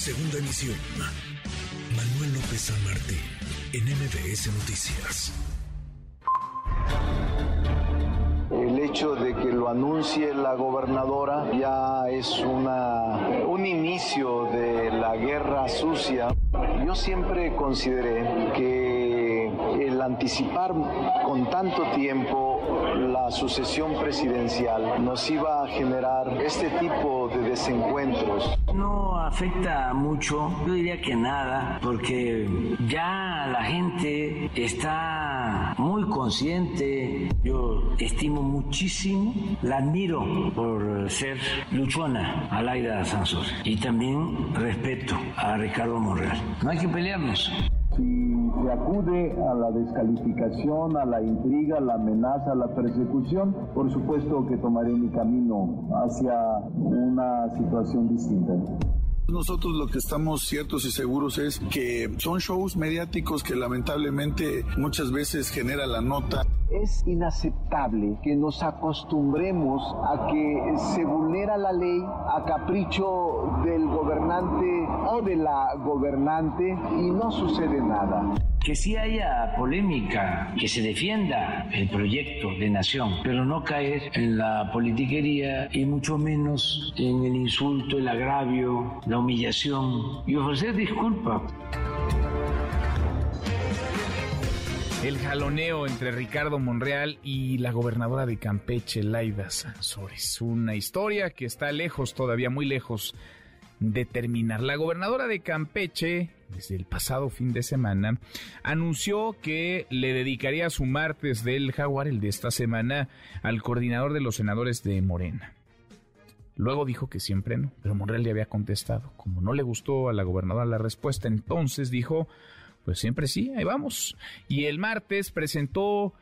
Segunda emisión. Manuel López San Martín, en MBS Noticias. El hecho de que lo anuncie la gobernadora ya es una, un inicio de la guerra sucia. Yo siempre consideré que el anticipar con tanto tiempo la sucesión presidencial nos iba a generar este tipo de desencuentros. No afecta mucho, yo diría que nada, porque ya la gente está muy consciente. Yo estimo muchísimo, la admiro por ser luchona, Alaida Sansor, y también respeto a Ricardo Monreal. No hay que pelearnos si se acude a la descalificación, a la intriga, a la amenaza, a la persecución, por supuesto que tomaré mi camino hacia una situación distinta. Nosotros lo que estamos ciertos y seguros es que son shows mediáticos que lamentablemente muchas veces genera la nota. Es inaceptable que nos acostumbremos a que se la ley a capricho del gobernante o de la gobernante y no sucede nada que sí haya polémica, que se defienda el proyecto de nación, pero no caer en la politiquería y mucho menos en el insulto, el agravio, la humillación y ofrecer disculpas. El jaloneo entre Ricardo Monreal y la gobernadora de Campeche, Laida Sansores. Una historia que está lejos, todavía muy lejos de terminar. La gobernadora de Campeche, desde el pasado fin de semana, anunció que le dedicaría su martes del jaguar, el de esta semana, al coordinador de los senadores de Morena. Luego dijo que siempre no, pero Monreal le había contestado. Como no le gustó a la gobernadora la respuesta, entonces dijo, pues siempre sí, ahí vamos. Y el martes presentó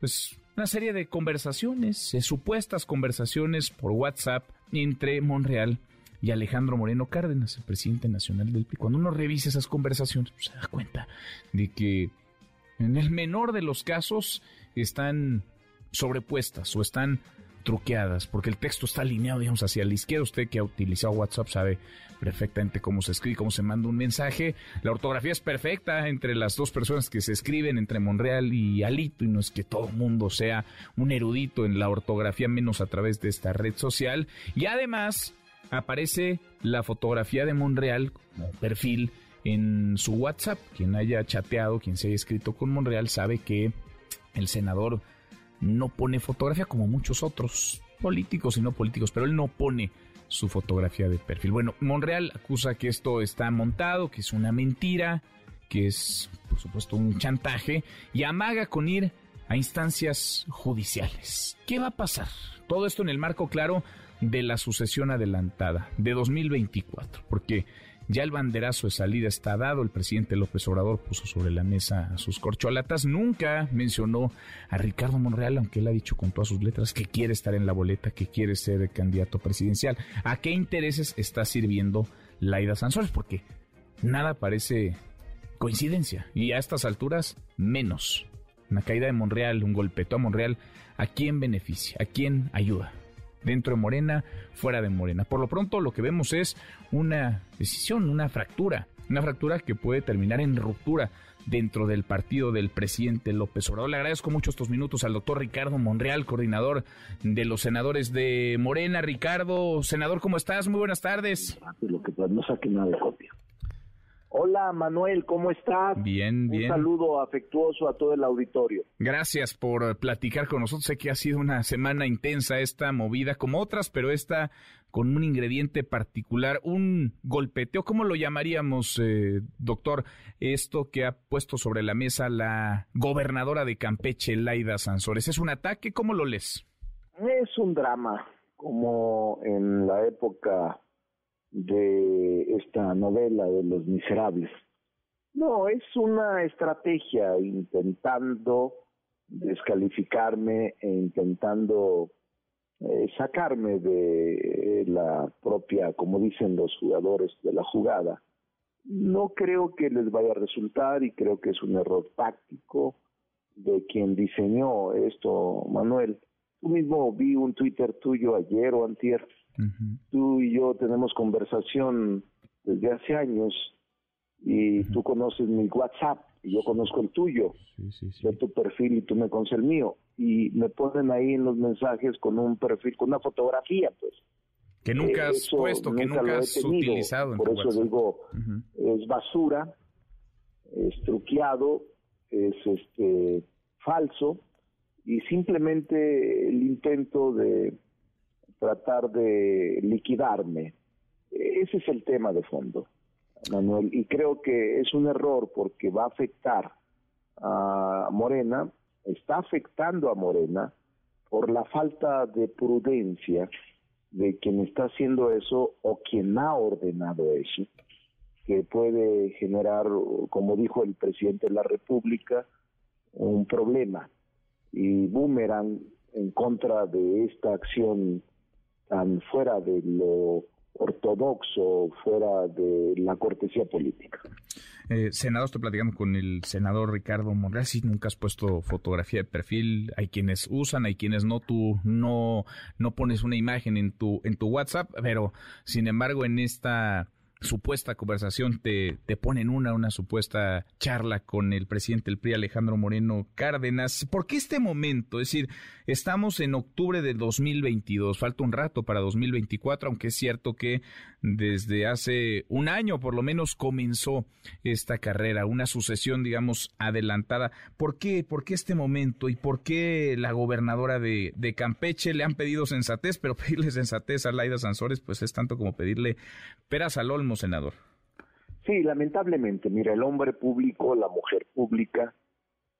pues una serie de conversaciones, de supuestas conversaciones por WhatsApp entre Monreal y Alejandro Moreno Cárdenas, el presidente nacional del PRI. Cuando uno revisa esas conversaciones, pues, se da cuenta de que en el menor de los casos están sobrepuestas o están truqueadas, porque el texto está alineado, digamos, hacia la izquierda. Usted que ha utilizado WhatsApp sabe perfectamente cómo se escribe, cómo se manda un mensaje. La ortografía es perfecta entre las dos personas que se escriben, entre Monreal y Alito, y no es que todo el mundo sea un erudito en la ortografía, menos a través de esta red social. Y además, aparece la fotografía de Monreal como perfil en su WhatsApp. Quien haya chateado, quien se haya escrito con Monreal, sabe que el senador no pone fotografía como muchos otros políticos y no políticos, pero él no pone su fotografía de perfil. Bueno, Monreal acusa que esto está montado, que es una mentira, que es, por supuesto, un chantaje y amaga con ir a instancias judiciales. ¿Qué va a pasar? Todo esto en el marco, claro, de la sucesión adelantada de 2024, porque ya el banderazo de salida está dado, el presidente López Obrador puso sobre la mesa sus corcholatas, nunca mencionó a Ricardo Monreal, aunque él ha dicho con todas sus letras que quiere estar en la boleta, que quiere ser candidato presidencial. ¿A qué intereses está sirviendo Laida Sansores? Porque nada parece coincidencia y a estas alturas menos. Una caída de Monreal, un golpeto a Monreal, ¿a quién beneficia? ¿A quién ayuda? Dentro de Morena, fuera de Morena. Por lo pronto lo que vemos es una decisión, una fractura, una fractura que puede terminar en ruptura dentro del partido del presidente López Obrador. Le agradezco mucho estos minutos al doctor Ricardo Monreal, coordinador de los senadores de Morena. Ricardo, senador, ¿cómo estás? Muy buenas tardes. No saque nada de copia. Hola Manuel, ¿cómo estás? Bien, bien. Un saludo afectuoso a todo el auditorio. Gracias por platicar con nosotros. Sé que ha sido una semana intensa esta movida, como otras, pero esta con un ingrediente particular, un golpeteo. ¿Cómo lo llamaríamos, eh, doctor? Esto que ha puesto sobre la mesa la gobernadora de Campeche, Laida Sansores. ¿Es un ataque? ¿Cómo lo lees? Es un drama, como en la época de esta novela de los miserables. No, es una estrategia intentando descalificarme e intentando eh, sacarme de la propia, como dicen los jugadores de la jugada. No creo que les vaya a resultar y creo que es un error táctico de quien diseñó esto, Manuel. Tú mismo vi un Twitter tuyo ayer o antier Tú y yo tenemos conversación desde hace años y tú conoces mi WhatsApp y yo conozco el tuyo, de tu perfil y tú me conoces el mío. Y me ponen ahí en los mensajes con un perfil, con una fotografía, pues. Que nunca has puesto, que nunca has utilizado. Por eso digo, es basura, es truqueado, es este falso. Y simplemente el intento de tratar de liquidarme. Ese es el tema de fondo, Manuel, y creo que es un error porque va a afectar a Morena, está afectando a Morena por la falta de prudencia de quien está haciendo eso o quien ha ordenado eso, que puede generar, como dijo el presidente de la República, un problema y boomerang en contra de esta acción fuera de lo ortodoxo, fuera de la cortesía política. Eh, senador, estoy platicando con el senador Ricardo Monreal. Nunca has puesto fotografía de perfil, hay quienes usan, hay quienes no. Tú no, no pones una imagen en tu, en tu WhatsApp, pero sin embargo, en esta supuesta conversación te, te ponen una, una supuesta charla con el presidente del PRI, Alejandro Moreno Cárdenas. ¿Por qué este momento? Es decir, estamos en octubre de 2022, falta un rato para 2024, aunque es cierto que desde hace un año por lo menos comenzó esta carrera, una sucesión, digamos, adelantada. ¿Por qué? ¿Por qué este momento? ¿Y por qué la gobernadora de, de Campeche le han pedido sensatez? Pero pedirle sensatez a Laida Sansores, pues es tanto como pedirle peras al senador. Sí, lamentablemente, mira, el hombre público, la mujer pública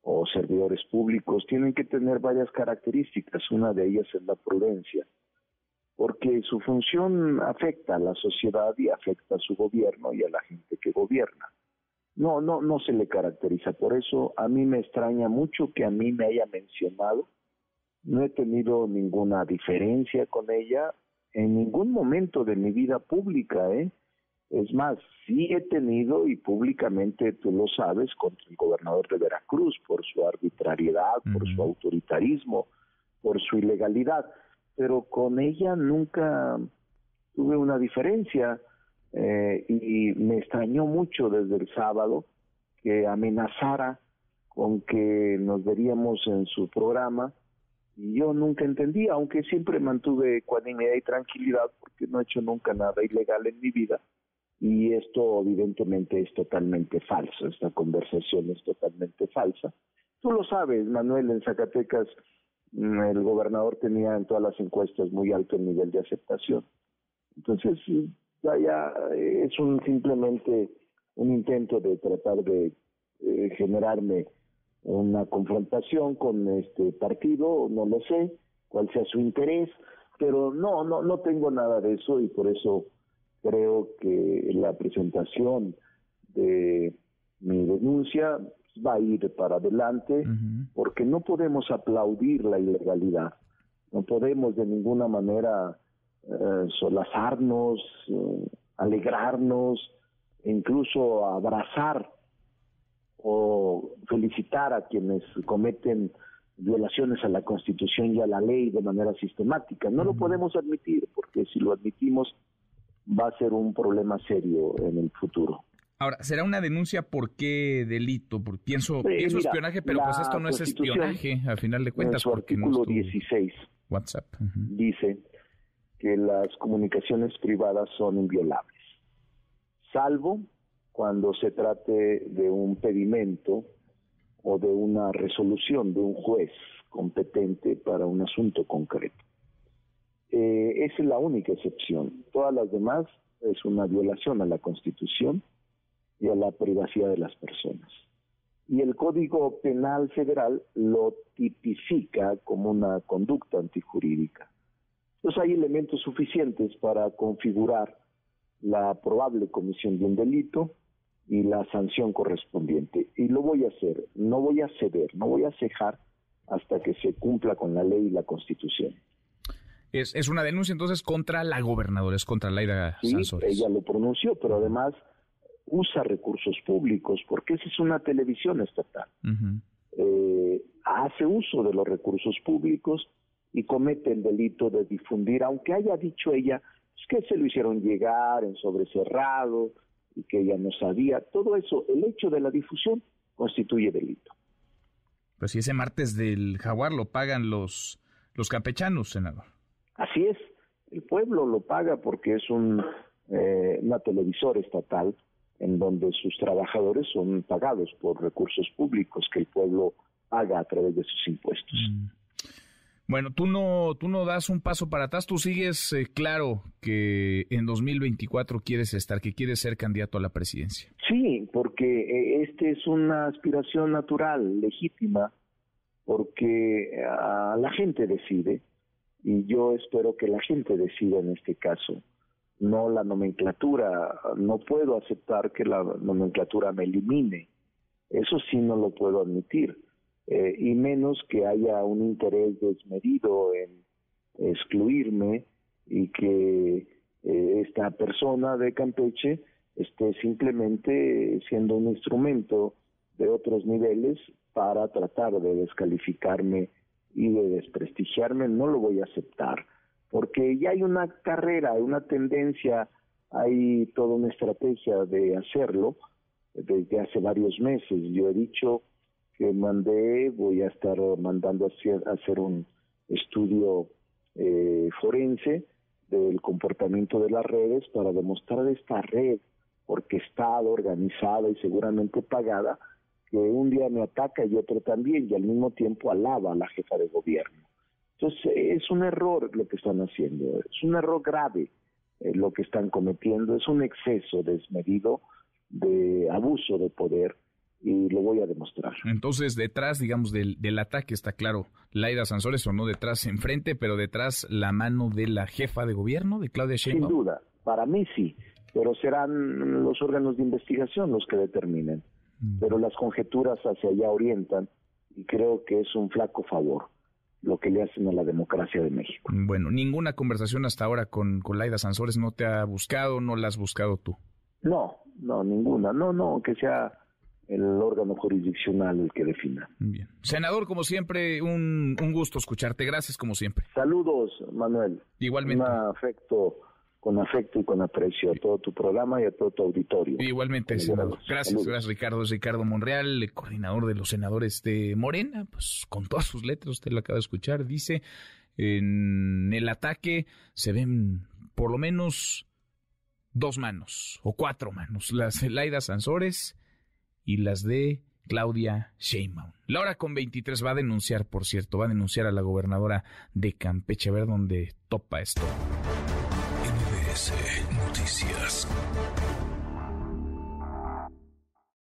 o servidores públicos tienen que tener varias características. Una de ellas es la prudencia porque su función afecta a la sociedad y afecta a su gobierno y a la gente que gobierna. No, no, no se le caracteriza. Por eso a mí me extraña mucho que a mí me haya mencionado. No he tenido ninguna diferencia con ella en ningún momento de mi vida pública, ¿eh? Es más, sí he tenido, y públicamente tú lo sabes, contra el gobernador de Veracruz por su arbitrariedad, por su autoritarismo, por su ilegalidad pero con ella nunca tuve una diferencia eh, y me extrañó mucho desde el sábado que amenazara con que nos veríamos en su programa y yo nunca entendí, aunque siempre mantuve ecuanimidad y tranquilidad porque no he hecho nunca nada ilegal en mi vida y esto evidentemente es totalmente falso, esta conversación es totalmente falsa. Tú lo sabes, Manuel, en Zacatecas Mm, el gobernador tenía en todas las encuestas muy alto el nivel de aceptación. Entonces, ya, es un simplemente un intento de tratar de eh, generarme una confrontación con este partido, no lo sé, cuál sea su interés, pero no, no, no tengo nada de eso y por eso creo que la presentación de mi denuncia va a ir para adelante porque no podemos aplaudir la ilegalidad, no podemos de ninguna manera eh, solazarnos, eh, alegrarnos, incluso abrazar o felicitar a quienes cometen violaciones a la Constitución y a la ley de manera sistemática. No lo podemos admitir porque si lo admitimos va a ser un problema serio en el futuro. Ahora, ¿será una denuncia por qué delito? Porque pienso, pienso espionaje, pero pues esto no es espionaje, al final de cuentas. En su artículo 16 WhatsApp. dice que las comunicaciones privadas son inviolables, salvo cuando se trate de un pedimento o de una resolución de un juez competente para un asunto concreto. Eh, es la única excepción. Todas las demás es una violación a la Constitución y a la privacidad de las personas. Y el Código Penal Federal lo tipifica como una conducta antijurídica. Entonces hay elementos suficientes para configurar la probable comisión de un delito y la sanción correspondiente. Y lo voy a hacer, no voy a ceder, no voy a cejar hasta que se cumpla con la ley y la constitución. Es, es una denuncia entonces contra la gobernadora, es contra Laida sí, Ella lo pronunció, pero además usa recursos públicos, porque esa es una televisión estatal. Eh, hace uso de los recursos públicos y comete el delito de difundir, aunque haya dicho ella Es que se lo hicieron llegar en sobrecerrado y que ella no sabía. Todo eso, el hecho de la difusión constituye delito. Pues si ese martes del jaguar lo pagan los, los campechanos, senador. Así es, el pueblo lo paga porque es un, eh, una televisora estatal en donde sus trabajadores son pagados por recursos públicos que el pueblo paga a través de sus impuestos. Mm. Bueno, tú no, tú no das un paso para atrás, tú sigues eh, claro que en 2024 quieres estar, que quieres ser candidato a la presidencia. Sí, porque eh, este es una aspiración natural, legítima, porque la gente decide y yo espero que la gente decida en este caso, no la nomenclatura. No puedo aceptar que la nomenclatura me elimine. Eso sí no lo puedo admitir. Eh, y menos que haya un interés desmedido en excluirme y que eh, esta persona de Campeche esté simplemente siendo un instrumento de otros niveles para tratar de descalificarme y de desprestigiarme, no lo voy a aceptar, porque ya hay una carrera, una tendencia, hay toda una estrategia de hacerlo desde hace varios meses. Yo he dicho que mandé, voy a estar mandando a hacer, un estudio eh, forense del comportamiento de las redes para demostrar esta red orquestada, organizada y seguramente pagada que un día me ataca y otro también, y al mismo tiempo alaba a la jefa de gobierno. Entonces, es un error lo que están haciendo, es un error grave eh, lo que están cometiendo, es un exceso desmedido de abuso de poder y lo voy a demostrar. Entonces, detrás, digamos, del, del ataque está claro, Laida Sansores o no detrás, enfrente, pero detrás la mano de la jefa de gobierno, de Claudia Sheinbaum. Sin duda, para mí sí, pero serán los órganos de investigación los que determinen pero las conjeturas hacia allá orientan y creo que es un flaco favor lo que le hacen a la democracia de México. Bueno, ninguna conversación hasta ahora con, con Laida Sansores no te ha buscado, no la has buscado tú. No, no, ninguna. No, no, que sea el órgano jurisdiccional el que defina. Bien. Senador, como siempre, un, un gusto escucharte. Gracias, como siempre. Saludos, Manuel. Igualmente. Un afecto con afecto y con aprecio a todo tu programa y a todo tu auditorio. Igualmente, senador. Gracias, gracias Ricardo. Es Ricardo Monreal, el coordinador de los senadores de Morena, pues con todas sus letras, usted lo acaba de escuchar, dice, en el ataque se ven por lo menos dos manos o cuatro manos, las de Laida Sansores y las de Claudia Sheinbaum. Laura con 23 va a denunciar, por cierto, va a denunciar a la gobernadora de Campeche, a ver dónde topa esto. Noticias.